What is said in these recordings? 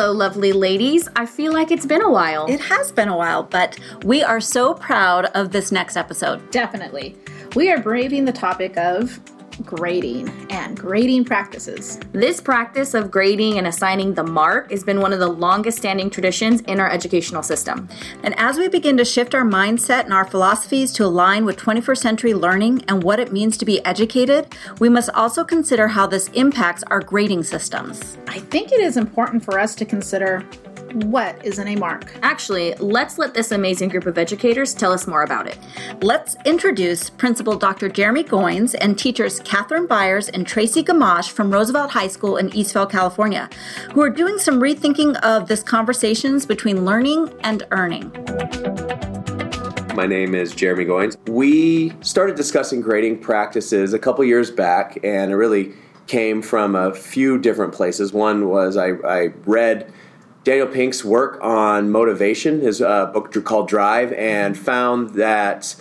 Hello, lovely ladies. I feel like it's been a while. It has been a while, but we are so proud of this next episode. Definitely. We are braving the topic of grading and grading practices. This practice of grading and assigning the mark has been one of the longest standing traditions in our educational system. And as we begin to shift our mindset and our philosophies to align with 21st century learning and what it means to be educated, we must also consider how this impacts our grading systems. I think it is important for us to consider what is in a mark? Actually, let's let this amazing group of educators tell us more about it. Let's introduce Principal Dr. Jeremy Goins and teachers Catherine Byers and Tracy Gamache from Roosevelt High School in Eastvale, California, who are doing some rethinking of this conversations between learning and earning. My name is Jeremy Goins. We started discussing grading practices a couple years back, and it really came from a few different places. One was I, I read Daniel Pink's work on motivation, his uh, book called Drive, and found that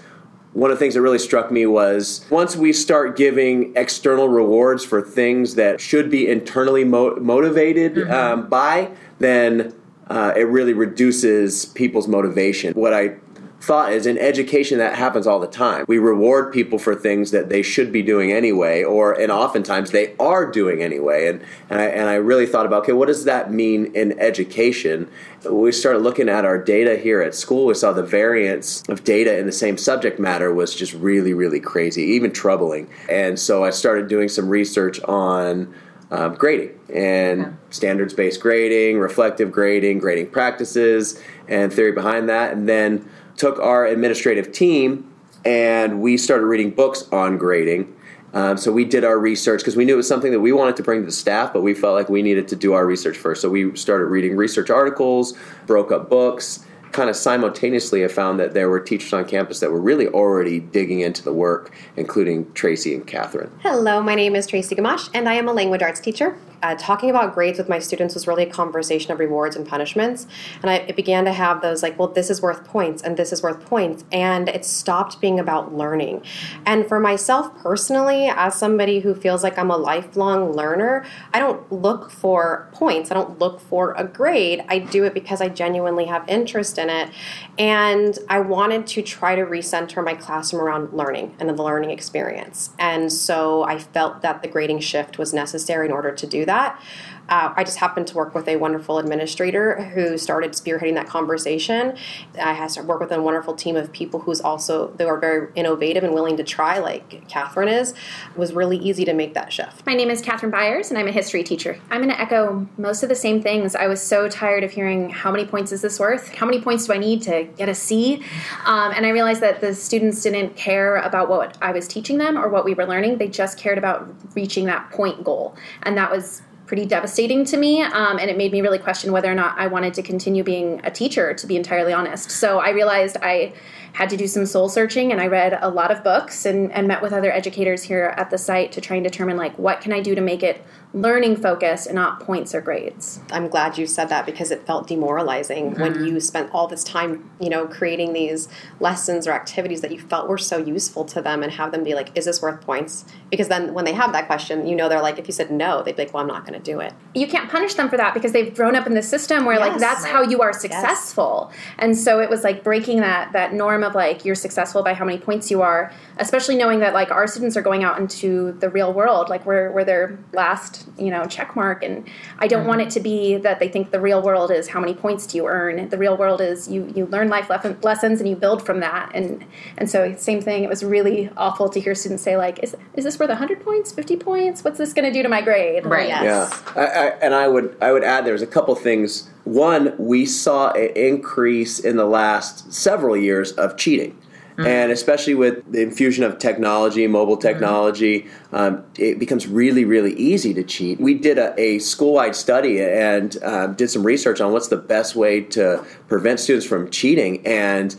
one of the things that really struck me was once we start giving external rewards for things that should be internally mo- motivated mm-hmm. um, by, then uh, it really reduces people's motivation. What I thought is in education that happens all the time. We reward people for things that they should be doing anyway, or and oftentimes they are doing anyway. And and I, and I really thought about okay, what does that mean in education? We started looking at our data here at school. We saw the variance of data in the same subject matter was just really really crazy, even troubling. And so I started doing some research on. Um, grading and yeah. standards based grading, reflective grading, grading practices, and theory behind that. And then took our administrative team and we started reading books on grading. Um, so we did our research because we knew it was something that we wanted to bring to the staff, but we felt like we needed to do our research first. So we started reading research articles, broke up books, kind of simultaneously, I found that there were teachers on campus that were really already digging into the work, including Tracy and Catherine. Hello, my name is Tracy Gamache, and I am a language arts teacher. Uh, talking about grades with my students was really a conversation of rewards and punishments, and I began to have those like, well, this is worth points, and this is worth points, and it stopped being about learning. And for myself personally, as somebody who feels like I'm a lifelong learner, I don't look for points. I don't look for a grade. I do it because I genuinely have interest in it. And I wanted to try to recenter my classroom around learning and the learning experience. And so I felt that the grading shift was necessary in order to do that. Uh, I just happened to work with a wonderful administrator who started spearheading that conversation. I had to work with a wonderful team of people who's also they are very innovative and willing to try, like Catherine is. It was really easy to make that shift. My name is Catherine Byers, and I'm a history teacher. I'm going to echo most of the same things. I was so tired of hearing how many points is this worth? How many points do I need to get a C? Um, and I realized that the students didn't care about what I was teaching them or what we were learning. They just cared about reaching that point goal, and that was pretty devastating to me. Um, and it made me really question whether or not I wanted to continue being a teacher, to be entirely honest. So I realized I had to do some soul searching and I read a lot of books and, and met with other educators here at the site to try and determine like what can I do to make it learning focused and not points or grades. I'm glad you said that because it felt demoralizing mm-hmm. when you spent all this time, you know, creating these lessons or activities that you felt were so useful to them and have them be like, is this worth points? Because then when they have that question, you know, they're like, if you said no, they'd be like, well, I'm not going to do it. You can't punish them for that because they've grown up in the system where yes, like that's how you are successful. Yes. And so it was like breaking that that norm of like you're successful by how many points you are, especially knowing that like our students are going out into the real world, like where where their last you know check mark and i don't mm-hmm. want it to be that they think the real world is how many points do you earn. The real world is you you learn life lessons and you build from that. And and so same thing it was really awful to hear students say like is, is this worth 100 points 50 points? What's this going to do to my grade? Right. Yes. yeah. I, I, and i would i would add there's a couple things. One we saw an increase in the last several years of cheating Mm-hmm. And especially with the infusion of technology, mobile mm-hmm. technology, mm-hmm. um, it becomes really, really easy to cheat. We did a, a school wide study and um, did some research on what's the best way to prevent students from cheating. And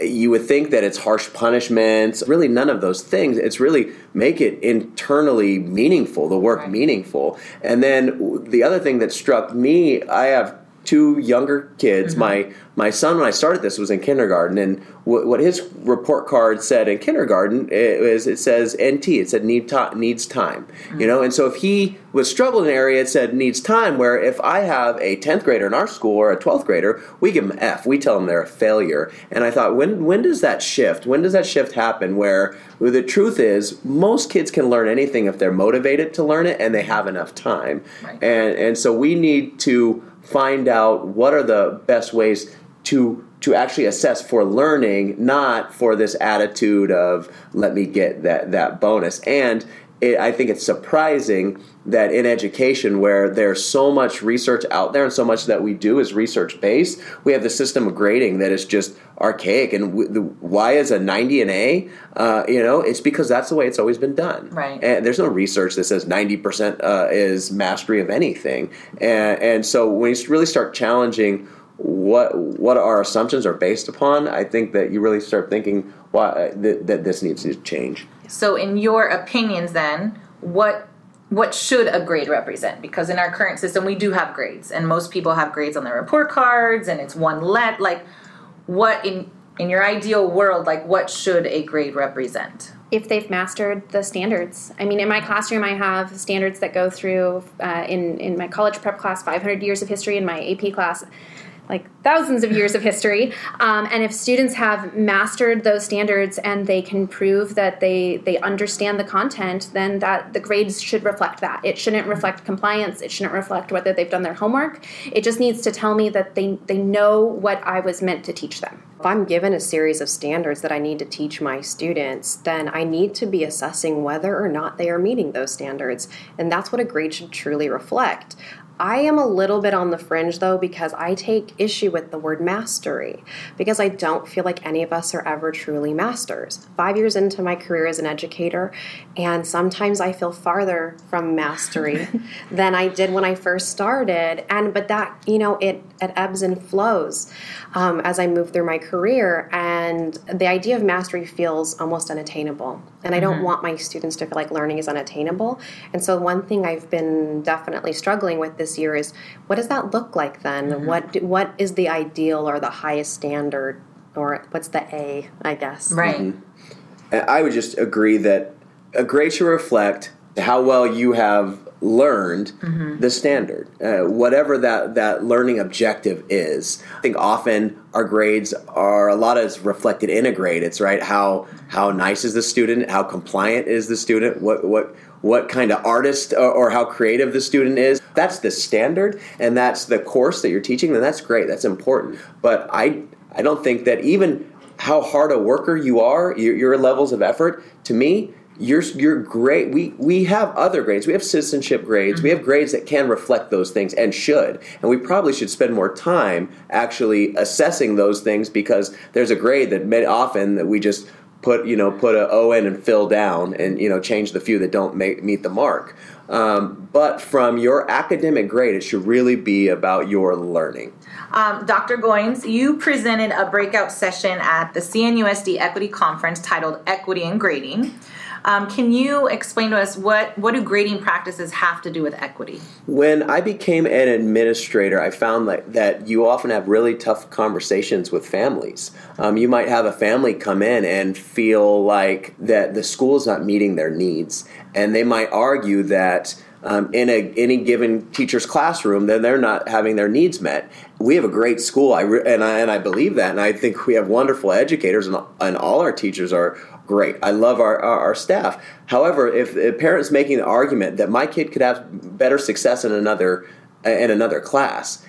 you would think that it's harsh punishments, really none of those things. It's really make it internally meaningful, the work right. meaningful. And then the other thing that struck me, I have two younger kids. Mm-hmm. My my son, when I started this, was in kindergarten, and what, what his report card said in kindergarten is it says NT. It said need to, needs time. Mm-hmm. You know, and so if he was struggling in an area, it said needs time. Where if I have a tenth grader in our school or a twelfth grader, we give them F. We tell them they're a failure. And I thought, when when does that shift? When does that shift happen? Where the truth is, most kids can learn anything if they're motivated to learn it and they have enough time. Right. And and so we need to find out what are the best ways to to actually assess for learning, not for this attitude of let me get that that bonus. And it, I think it's surprising that in education, where there's so much research out there and so much that we do is research based, we have the system of grading that is just archaic. And w- the, why is a 90 an A? Uh, you know, it's because that's the way it's always been done. Right. And there's no research that says 90% uh, is mastery of anything. And, and so when you really start challenging what what our assumptions are based upon, I think that you really start thinking why that, that this needs to change. So, in your opinions, then, what what should a grade represent? Because in our current system, we do have grades, and most people have grades on their report cards, and it's one let. Like, what in in your ideal world, like, what should a grade represent? if they've mastered the standards. I mean, in my classroom, I have standards that go through uh, in in my college prep class, 500 years of history. In my AP class, like thousands of years of history. Um, and if students have mastered those standards and they can prove that they they understand the content, then that the grades should reflect that. It shouldn't reflect compliance. It shouldn't reflect whether they've done their homework. It just needs to tell me that they they know what I was meant to teach them. If I'm given a series of standards that I need to teach my students, then I need to be assessing whether or not they are meeting those standards. And that's what a grade should truly reflect. I am a little bit on the fringe though because I take issue with the word mastery because I don't feel like any of us are ever truly masters. Five years into my career as an educator, and sometimes I feel farther from mastery than I did when I first started. And but that you know it it ebbs and flows um, as I move through my career, and the idea of mastery feels almost unattainable. And I don't mm-hmm. want my students to feel like learning is unattainable. And so one thing I've been definitely struggling with this this year is what does that look like then? Mm-hmm. What what is the ideal or the highest standard or what's the A, I guess. Right. Mm-hmm. I would just agree that a grade should reflect how well you have learned mm-hmm. the standard, uh, whatever that, that learning objective is. I think often our grades are a lot of reflected in a grade. It's right how how nice is the student, how compliant is the student, what what what kind of artist or, or, how creative the student is. That's the standard, and that's the course that you're teaching. Then that's great. That's important. But I I don't think that even how hard a worker you are, your, your levels of effort, to me, you're you're great. We we have other grades. We have citizenship grades. Mm-hmm. We have grades that can reflect those things and should. And we probably should spend more time actually assessing those things because there's a grade that may, often that we just put you know put a O in and fill down and you know change the few that don't make, meet the mark. Um, but from your academic grade, it should really be about your learning. Um, Dr. Goins, you presented a breakout session at the CNUSD Equity Conference titled "Equity and Grading." Um, can you explain to us what what do grading practices have to do with equity? When I became an administrator, I found that, that you often have really tough conversations with families. Um, you might have a family come in and feel like that the school is not meeting their needs, and they might argue that. Um, in a, any given teacher's classroom, then they're not having their needs met. We have a great school, I re- and I and I believe that, and I think we have wonderful educators, and, and all our teachers are great. I love our, our, our staff. However, if a parent's making the argument that my kid could have better success in another in another class,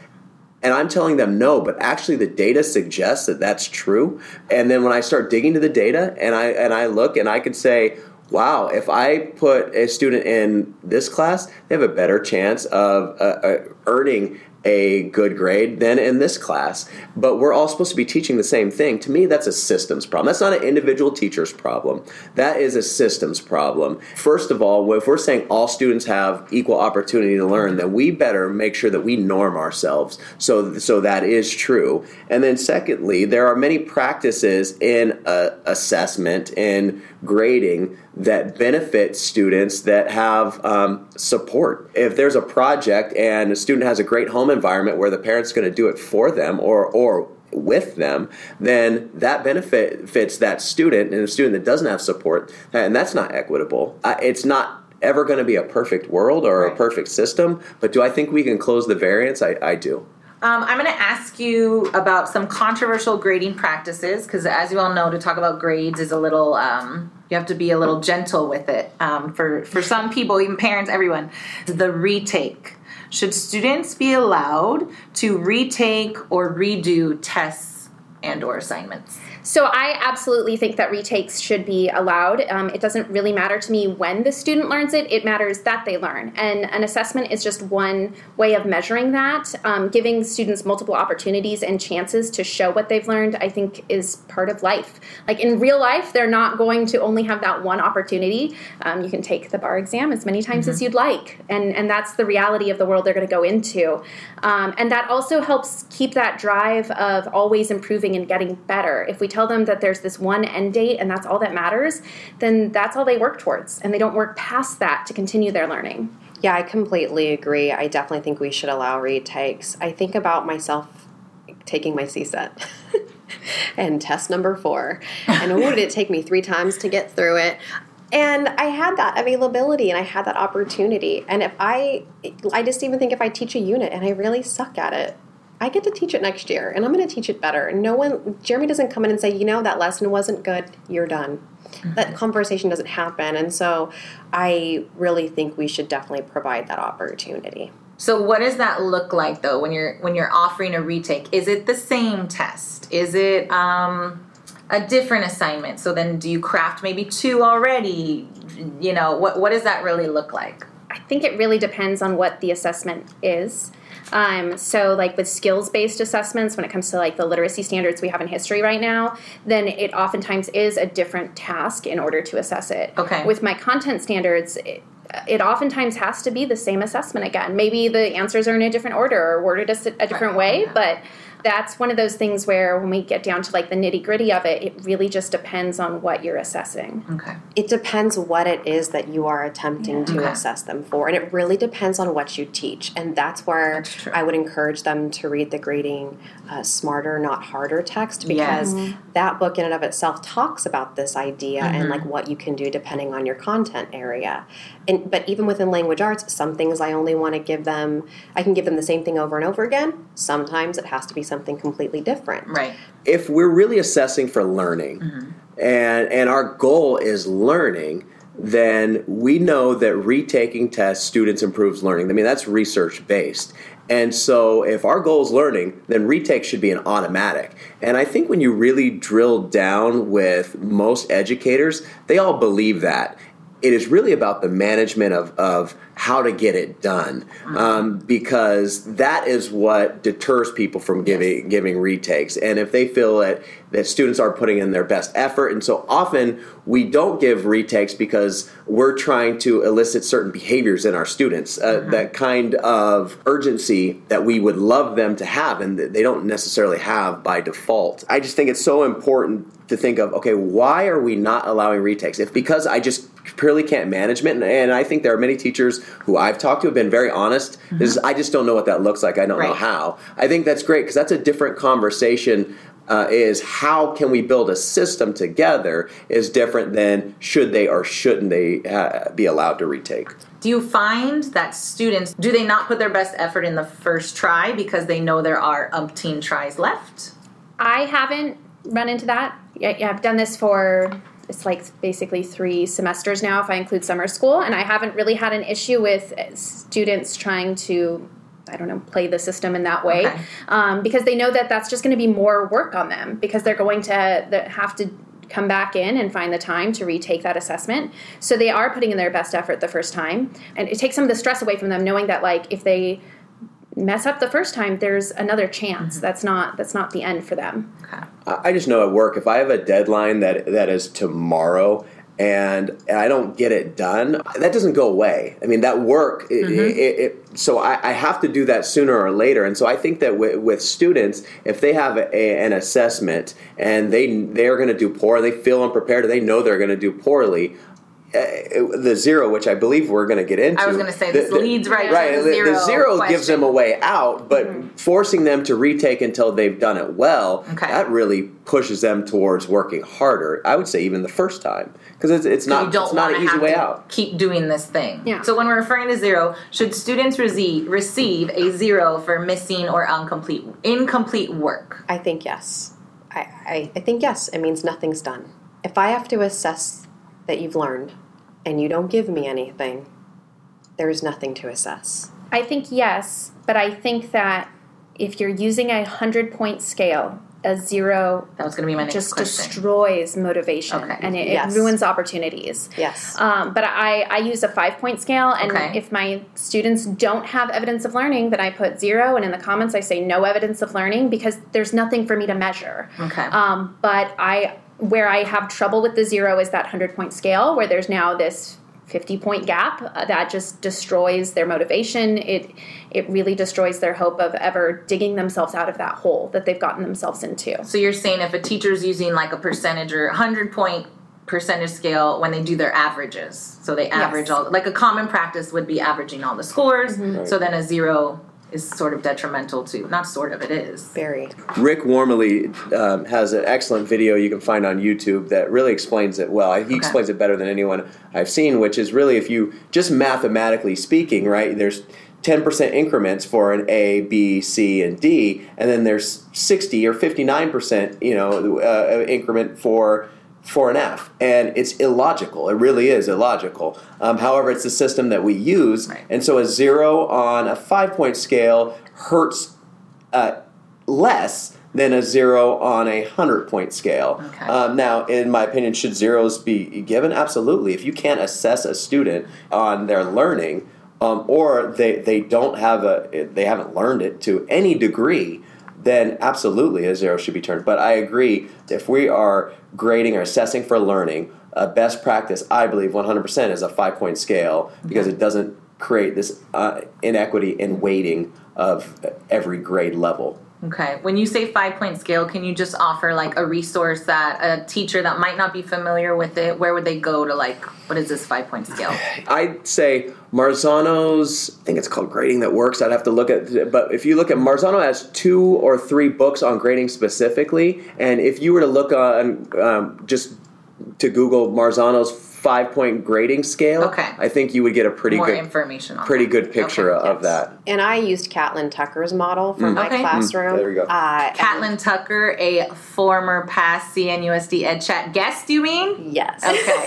and I'm telling them no, but actually the data suggests that that's true. And then when I start digging to the data and I and I look and I can say, wow, if I put a student in this class, they have a better chance of uh, uh, earning a good grade than in this class. But we're all supposed to be teaching the same thing. To me, that's a systems problem. That's not an individual teacher's problem. That is a systems problem. First of all, if we're saying all students have equal opportunity to learn, then we better make sure that we norm ourselves so, so that is true. And then secondly, there are many practices in uh, assessment and grading that benefits students that have um, support. If there's a project and a student has a great home environment where the parent's going to do it for them, or or with them, then that benefit fits that student and a student that doesn't have support, and that's not equitable. Uh, it's not ever going to be a perfect world or a perfect system, but do I think we can close the variance? I, I do. Um, I'm going to ask you about some controversial grading practices because, as you all know, to talk about grades is a little. Um, you have to be a little gentle with it. Um, for for some people, even parents, everyone, the retake. Should students be allowed to retake or redo tests and or assignments? So I absolutely think that retakes should be allowed. Um, it doesn't really matter to me when the student learns it; it matters that they learn. And an assessment is just one way of measuring that. Um, giving students multiple opportunities and chances to show what they've learned, I think, is part of life. Like in real life, they're not going to only have that one opportunity. Um, you can take the bar exam as many times as you'd like, and and that's the reality of the world they're going to go into. Um, and that also helps keep that drive of always improving and getting better. If we tell them that there's this one end date and that's all that matters, then that's all they work towards, and they don't work past that to continue their learning. Yeah, I completely agree. I definitely think we should allow retakes. I think about myself taking my CSET and test number four. And oh, did it take me three times to get through it? And I had that availability and I had that opportunity. And if I, I just even think if I teach a unit and I really suck at it, I get to teach it next year and I'm going to teach it better. No one, Jeremy doesn't come in and say, you know, that lesson wasn't good, you're done. That conversation doesn't happen. And so I really think we should definitely provide that opportunity. So what does that look like though when you're when you're offering a retake? Is it the same test? Is it um, a different assignment? So then do you craft maybe two already? You know, what what does that really look like? I think it really depends on what the assessment is. Um, so, like with skills based assessments, when it comes to like the literacy standards we have in history right now, then it oftentimes is a different task in order to assess it. Okay. With my content standards, it, it oftentimes has to be the same assessment again. Maybe the answers are in a different order or worded a different way, but that's one of those things where when we get down to like the nitty gritty of it, it really just depends on what you're assessing. Okay. It depends what it is that you are attempting to Okay. assess them for, and it really depends on what you teach. And that's where That's. I would encourage them to read the grading uh, smarter, not harder text because Yes. that book in and of itself talks about this idea Mm-hmm. and like what you can do depending on your content area. And but even within language arts, some things I only want to give them. I can give them the same thing over and over again. Sometimes it has to be something completely different. Right. if we're really assessing for learning mm-hmm. and and our goal is learning then we know that retaking tests students improves learning. I mean that's research based and so if our goal is learning then retake should be an automatic. And i think when you really drill down with most educators they all believe that it is really about the management of, of how to get it done. Um, because that is what deters people from giving giving retakes. And if they feel that that students are putting in their best effort and so often we don't give retakes because we're trying to elicit certain behaviors in our students uh, that kind of urgency that we would love them to have and that they don't necessarily have by default. I just think it's so important to think of okay why are we not allowing retakes? If because i just purely can't management and, and i think there are many teachers who i've talked to have been very honest. This is, i just don't know what that looks like. I don't know how. I think that's great because that's a different conversation uh, is how can we build a system together is different than should they or shouldn't they uh, be allowed to retake. Do you find that students do they not put their best effort in the first try because they know there are umpteen tries left? I haven't run into that. Yeah, yeah, I've done this for it's like basically three semesters now, if I include summer school, and I haven't really had an issue with students trying to. I don't know, play the system in that way, Okay. um, because they know that that's just going to be more work on them because they're going to have to come back in and find the time to retake that assessment. So they are putting in their best effort the first time, and it takes some of the stress away from them, knowing that like if they mess up the first time, there's another chance. Mm-hmm. That's not that's not the end for them. Okay. I I just know at work if I have a deadline that that is tomorrow and and I don't get it done, that doesn't go away. I mean, that work. It, mm-hmm. it, it, so I, I have to do that sooner or later. And so I think that with, with students, if they have a, an assessment and they they are going to do poor, they feel unprepared, or they know they're going to do poorly. Uh, the zero, which I believe we're going to get into. I was gonna say, this leads right right. to the, the zero the zero gives. Mm-hmm. them a way out, but forcing them to retake until they've done it well, Okay. that really pushes them towards working harder. I would say even the first time because it's, it's not it's not an easy have way to out. keep doing this thing. Yeah. So when we're referring to zero, should students receive receive a zero for missing or incomplete incomplete work? I think yes. I, I, I think yes. It means nothing's done. If I have to assess that you've learned and you don't give me anything, there's nothing to assess. I think yes, but I think that if you're using a hundred point scale, a zero That was going to be my next just question. destroys motivation Okay. and it, Yes. it ruins opportunities. Yes. Um, but I, I use a five point scale, and Okay. if my students don't have evidence of learning, then I put zero, and in the comments I say no evidence of learning because there's nothing for me to measure. Okay. Um, but I, where I have trouble with the zero is that hundred point scale, where there's now this 50 point gap uh, that just destroys their motivation. It it really destroys their hope of ever digging themselves out of that hole that they've gotten themselves into. So you're saying if a teacher's using like a percentage or 100 point percentage scale when they do their averages, so they average all like a common practice would be averaging all the scores. So then a zero is sort of detrimental to not sort of it is. Very. Rick Wormeli um, has an excellent video you can find on YouTube that really explains it well. He explains it better than anyone I've seen, which is really if you just mathematically speaking, right? There's 10% increments for an A, B, C, and D, and then there's 60 or 59%, you know, uh, increment for for an F, and it's illogical. It really is illogical. Um, however, it's the system that we use, Right. and so a zero on a five point scale hurts uh, less than a zero on a hundred point scale. Okay. Um, now, in my opinion, should zeros be given? Absolutely. If you can't assess a student on their learning, um, or they, they don't have a they haven't learned it to any degree, then absolutely a zero should be turned. But I agree if we are grading or assessing for learning, a best practice I believe 100% is a five point scale because it doesn't create this uh, inequity in weighting of every grade level. Okay. When you say five point scale, can you just offer like a resource that a teacher that might not be familiar with it, where would they go to like, what is this five point scale? I'd say Marzano's, I think it's called Grading That Works. I'd have to look at, but if you look at Marzano has two or three books on grading specifically, and if you were to look on um, just to Google Marzano's five point grading scale, Okay. I think you would get a pretty More good, information on pretty that. good picture Okay. of that. And I used Catlin Tucker's model for my Okay. classroom. Mm, there we go. Uh, Catlin Tucker, a former past CNUSD EdChat guest, you mean? Yes. Okay.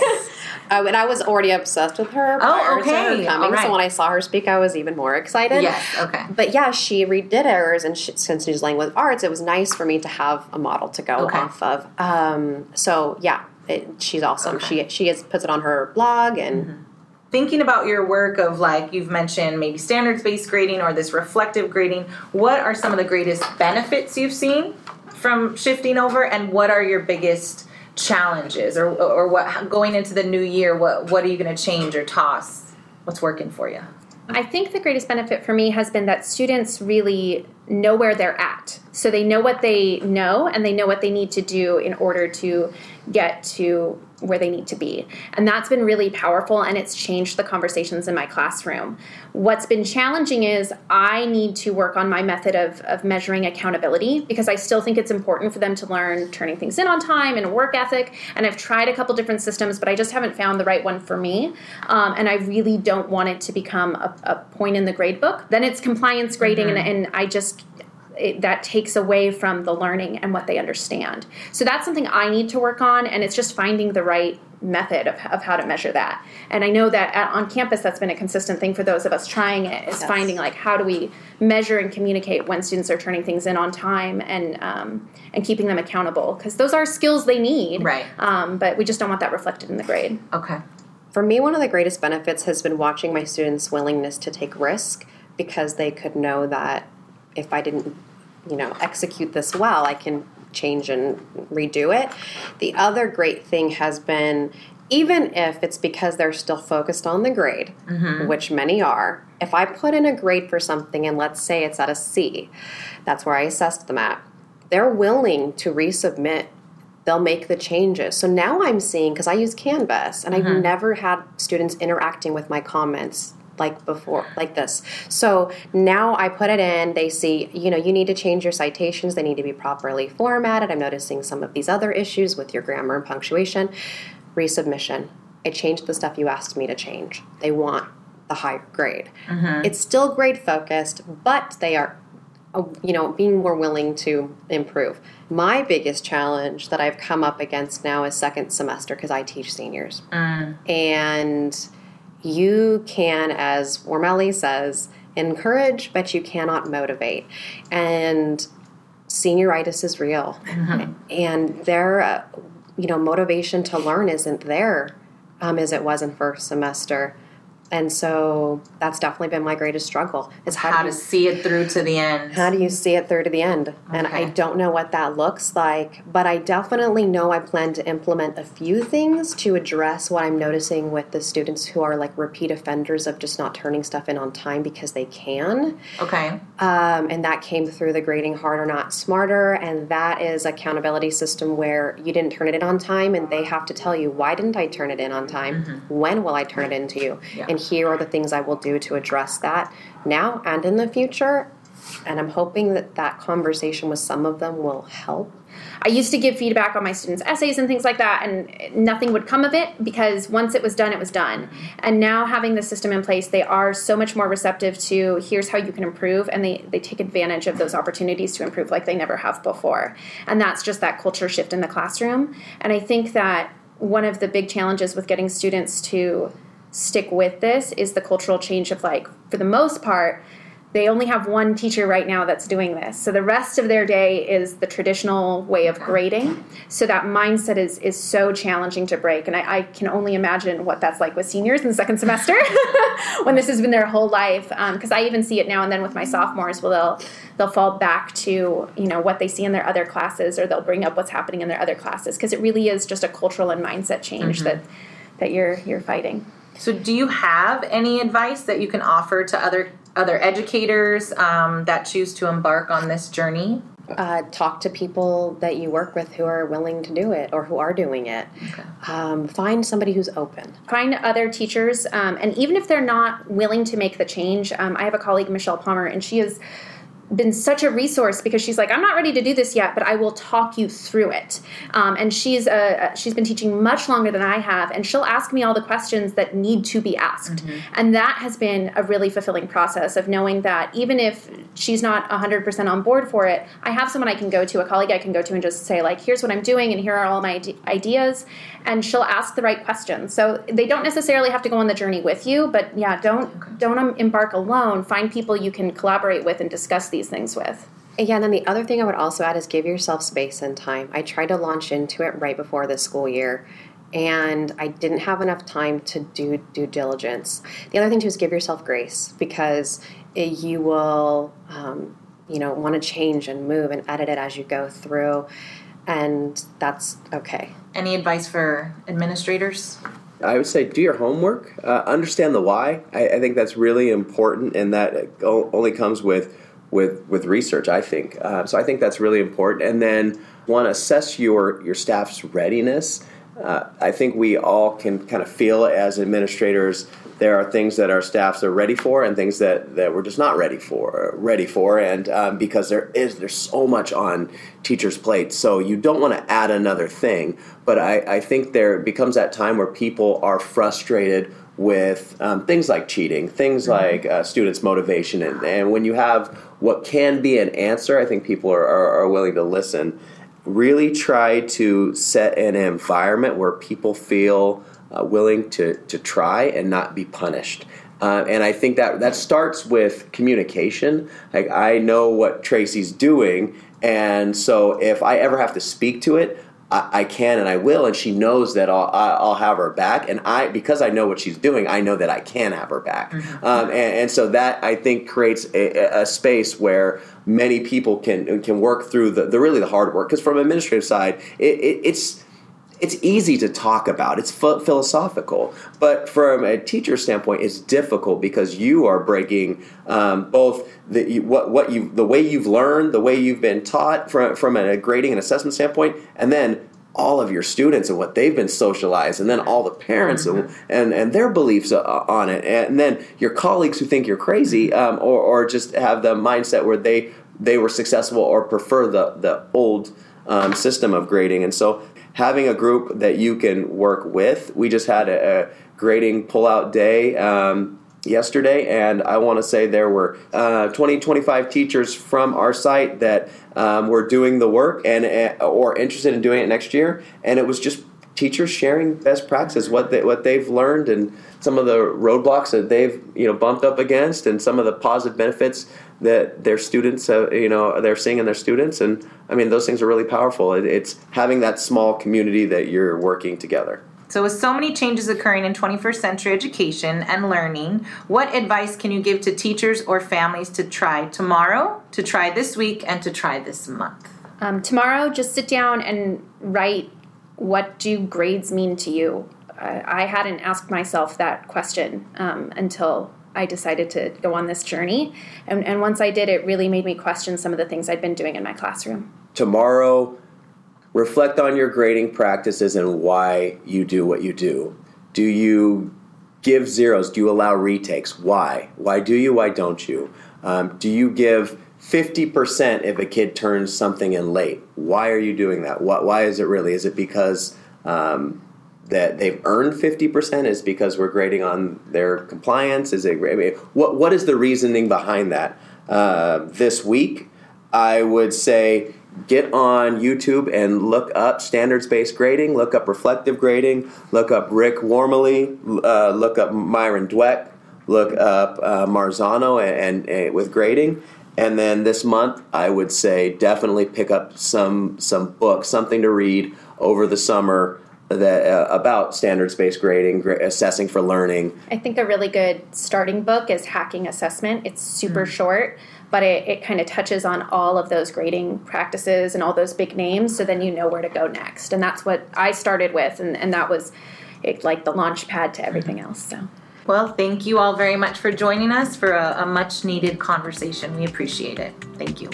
Uh, and I was already obsessed with her Oh, prior to okay. her coming. All right. So when I saw her speak, I was even more excited. yes. Okay. But yeah, she redid hers, and she, since she's language arts, it was nice for me to have a model to go Okay. off of. Um, so yeah, it, she's awesome. Okay. Mm-hmm. She she has, puts it on her blog, and thinking about your work of like you've mentioned maybe standards based grading or this reflective grading what are some of the greatest benefits you've seen from shifting over and what are your biggest challenges or or what going into the new year what what are you going to change or toss what's working for you I think the greatest benefit for me has been that students really know where they're at. So they know what they know and they know what they need to do in order to get to where they need to be. And that's been really powerful and it's changed the conversations in my classroom. What's been challenging is I need to work on my method of, of measuring accountability because I still think it's important for them to learn turning things in on time and work ethic. And I've tried a couple different systems, but I just haven't found the right one for me. Um, and I really don't want it to become a, a point in the grade book. Then it's compliance grading, and, and I just it, that takes away from the learning and what they understand. So that's something I need to work on, and it's just finding the right method of, of how to measure that. And I know that at, on campus, that's been a consistent thing for those of us trying it is Yes. finding like how do we measure and communicate when students are turning things in on time and um, and keeping them accountable because those are skills they need. Right. Um, but we just don't want that reflected in the grade. okay for me, one of the greatest benefits has been watching my students' willingness to take risk because they could know that if I didn't, you know, execute this well, I can change and redo it. The other great thing has been even if it's because they're still focused on the grade, mm-hmm. which many are, if I put in a grade for something and let's say it's at a C, that's where I assessed them at, they're willing to resubmit they'll make the changes. So now I'm seeing because I use Canvas and I've mm-hmm. never had students interacting with my comments like before like this. So now I put it in, they see, you know, you need to change your citations, they need to be properly formatted. I'm noticing some of these other issues with your grammar and punctuation. Resubmission. I changed the stuff you asked me to change. They want the higher grade. It's still grade focused, but they are uh, you know, being more willing to improve. My biggest challenge that I've come up against now is second semester because I teach seniors. And you can, as Wormeli says, encourage, but you cannot motivate. And senioritis is real. And their, uh, you know, motivation to learn isn't there um, as it was in first semester. And so that's definitely been my greatest struggle is how, How do to see it through to the end. how do you see it through to the end? And I don't know what that looks like, but I definitely know I plan to implement a few things to address what I'm noticing with the students who are like repeat offenders of just not turning stuff in on time because they can. Okay. Um, and that came through the grading harder, not smarter. And that is accountability system where you didn't turn it in on time, and they have to tell you why didn't I turn it in on time? When will I turn it in to you? Yeah. And here are the things I will do to address that now and in the future. And I'm hoping that that conversation with some of them will help. I used to give feedback on my students' essays and things like that, and nothing would come of it because once it was done, it was done. And now having the system in place, they are so much more receptive to here's how you can improve, and they, they take advantage of those opportunities to improve like they never have before. And that's just that culture shift in the classroom. And I think that one of the big challenges with getting students to stick with this is the cultural change of like, for the most part, they only have one teacher right now that's doing this. So the rest of their day is the traditional way of grading. So that mindset is is so challenging to break. And I, I can only imagine what that's like with seniors in the second semester when this has been their whole life. Um, because I even see it now and then with my sophomores. Well, they'll they'll fall back to you know what they see in their other classes, or they'll bring up what's happening in their other classes. Because it really is just a cultural and mindset change mm-hmm. that that you're you're fighting. So, do you have any advice that you can offer to other other educators um, that choose to embark on this journey? uh, talk to people that you work with who are willing to do it or who are doing it. Um, find somebody who's open. find other teachers um, and even if they're not willing to make the change um, i have a colleague michelle palmer and she has been such a resource because she's like i'm not ready to do this yet but i will talk you through it. Um, and she's uh, she's been teaching much longer than i have and she'll ask me all the questions that need to be asked. And that has been a really fulfilling process of knowing that even if she's not 100% on board for it i have someone i can go to a colleague i can go to and just say like here's what i'm doing and here are all my ideas and she'll ask the right questions. So they don't necessarily have to go on the journey with you but yeah don't don't um, embark alone. Find people you can collaborate with and discuss these things with Yeah, and then the other thing I would also add is give yourself space and time. I tried to launch into it right before the school year, and I didn't have enough time to do due diligence. The other thing too is give yourself grace because it, you will, um, you know, want to change and move and edit it as you go through, and that's okay. Any advice for administrators? I would say do your homework. Uh, understand the why. I, I think that's really important, and that only comes with with with research. I think uh, so. I think that's really important. And then one assess your your staff's readiness. Uh, I think we all can kind of feel as administrators there are things that our staffs are ready for and things that, that we're just not ready for ready for and um, because there is there's so much on teachers plates so you don't want to add another thing but I, I think there becomes that time where people are frustrated with um, things like cheating things like uh, students motivation and, and when you have what can be an answer i think people are, are, are willing to listen really try to set an environment where people feel uh, willing to, to try and not be punished. Uh, and I think that that starts with communication. Like I know what Tracy's doing, and so if I ever have to speak to it, I, I can and I will, and she knows that I'll, I- I'll have her back. And I, because I know what she's doing, I know that I can have her back. Um, and, and so that I think creates a, a space where many people can can work through the, the really the hard work. Because from administrative side, it, it, it's it's easy to talk about. It's ph- philosophical, but from a teacher standpoint, it's difficult because you are breaking um, both the what what you the way you've learned, the way you've been taught from from a grading and assessment standpoint, and then all of your students and what they've been socialized, and then all the parents and, and, and their beliefs uh, on it, and then your colleagues who think you're crazy, um, or, or just have the mindset where they they were successful or prefer the the old um, system of grading, and so having a group that you can work with. We just had a, a grading pullout day. Um, yesterday, and I want to say there were uh, 20, 25 teachers from our site that um, were doing the work and uh, or interested in doing it next year, and it was just teachers sharing best practices, what they what they've learned, and some of the roadblocks that they've you know bumped up against, and some of the positive benefits that their students uh, you know they're seeing in their students, and I mean those things are really powerful. It, it's having that small community that you're working together. So, with so many changes occurring in 21st century education and learning, what advice can you give to teachers or families to try tomorrow, to try this week, and to try this month? Um, tomorrow, just sit down and write what do grades mean to you? I, I hadn't asked myself that question um, until I decided to go on this journey. And, and once I did, it really made me question some of the things I'd been doing in my classroom. Tomorrow, reflect on your grading practices and why you do what you do. Do you give zeros? Do you allow retakes? Why? Why do you? Why don't you? Um, do you give 50% if a kid turns something in late? Why are you doing that? What, why is it really? Is it because um, that they've earned 50% is because we're grading on their compliance? Is it I mean, what, what is the reasoning behind that? Uh, this week, I would say get on YouTube and look up standards based grading, look up reflective grading, look up Rick Wormeli, uh, look up Myron Dueck, look up uh, Marzano and, and, and, with grading. And then this month, I would say definitely pick up some some books, something to read over the summer that uh, about standards based grading, gra- assessing for learning. I think a really good starting book is Hacking Assessment. It's super mm. short but it, it kind of touches on all of those grading practices and all those big names so then you know where to go next and that's what i started with and, and that was it, like the launch pad to everything else so well thank you all very much for joining us for a, a much needed conversation we appreciate it thank you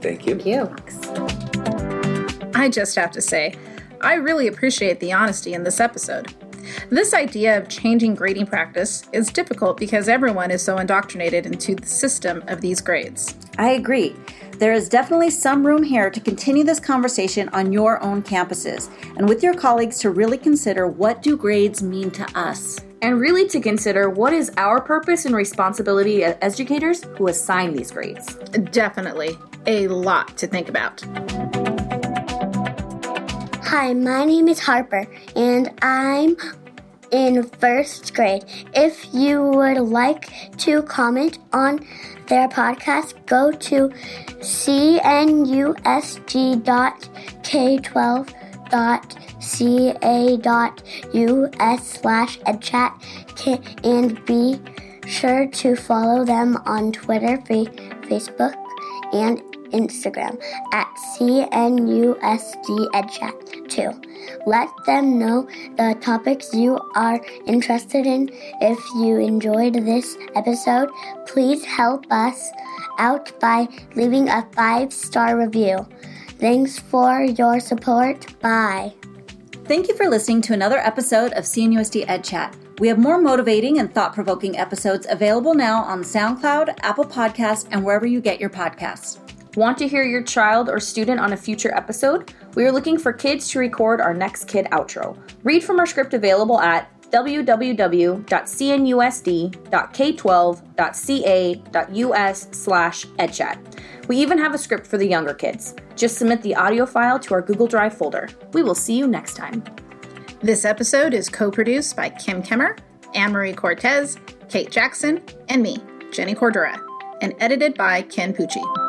thank you thank you Thanks. i just have to say i really appreciate the honesty in this episode this idea of changing grading practice is difficult because everyone is so indoctrinated into the system of these grades. I agree. There is definitely some room here to continue this conversation on your own campuses and with your colleagues to really consider what do grades mean to us. And really to consider what is our purpose and responsibility as educators who assign these grades. Definitely. A lot to think about. Hi, my name is Harper, and I'm in first grade. If you would like to comment on their podcast, go to cnus.k12.ca.us slash edchat and be sure to follow them on Twitter, Facebook, and Instagram at CNUSD EdChat too. Let them know the topics you are interested in. If you enjoyed this episode, please help us out by leaving a five star review. Thanks for your support. Bye. Thank you for listening to another episode of CNUSD EdChat. We have more motivating and thought provoking episodes available now on SoundCloud, Apple Podcasts, and wherever you get your podcasts. Want to hear your child or student on a future episode? We are looking for kids to record our next kid outro. Read from our script available at www.cnusd.k12.ca.us slash edchat. We even have a script for the younger kids. Just submit the audio file to our Google Drive folder. We will see you next time. This episode is co-produced by Kim Kemmer, Anne-Marie Cortez, Kate Jackson, and me, Jenny Cordura, and edited by Ken Pucci.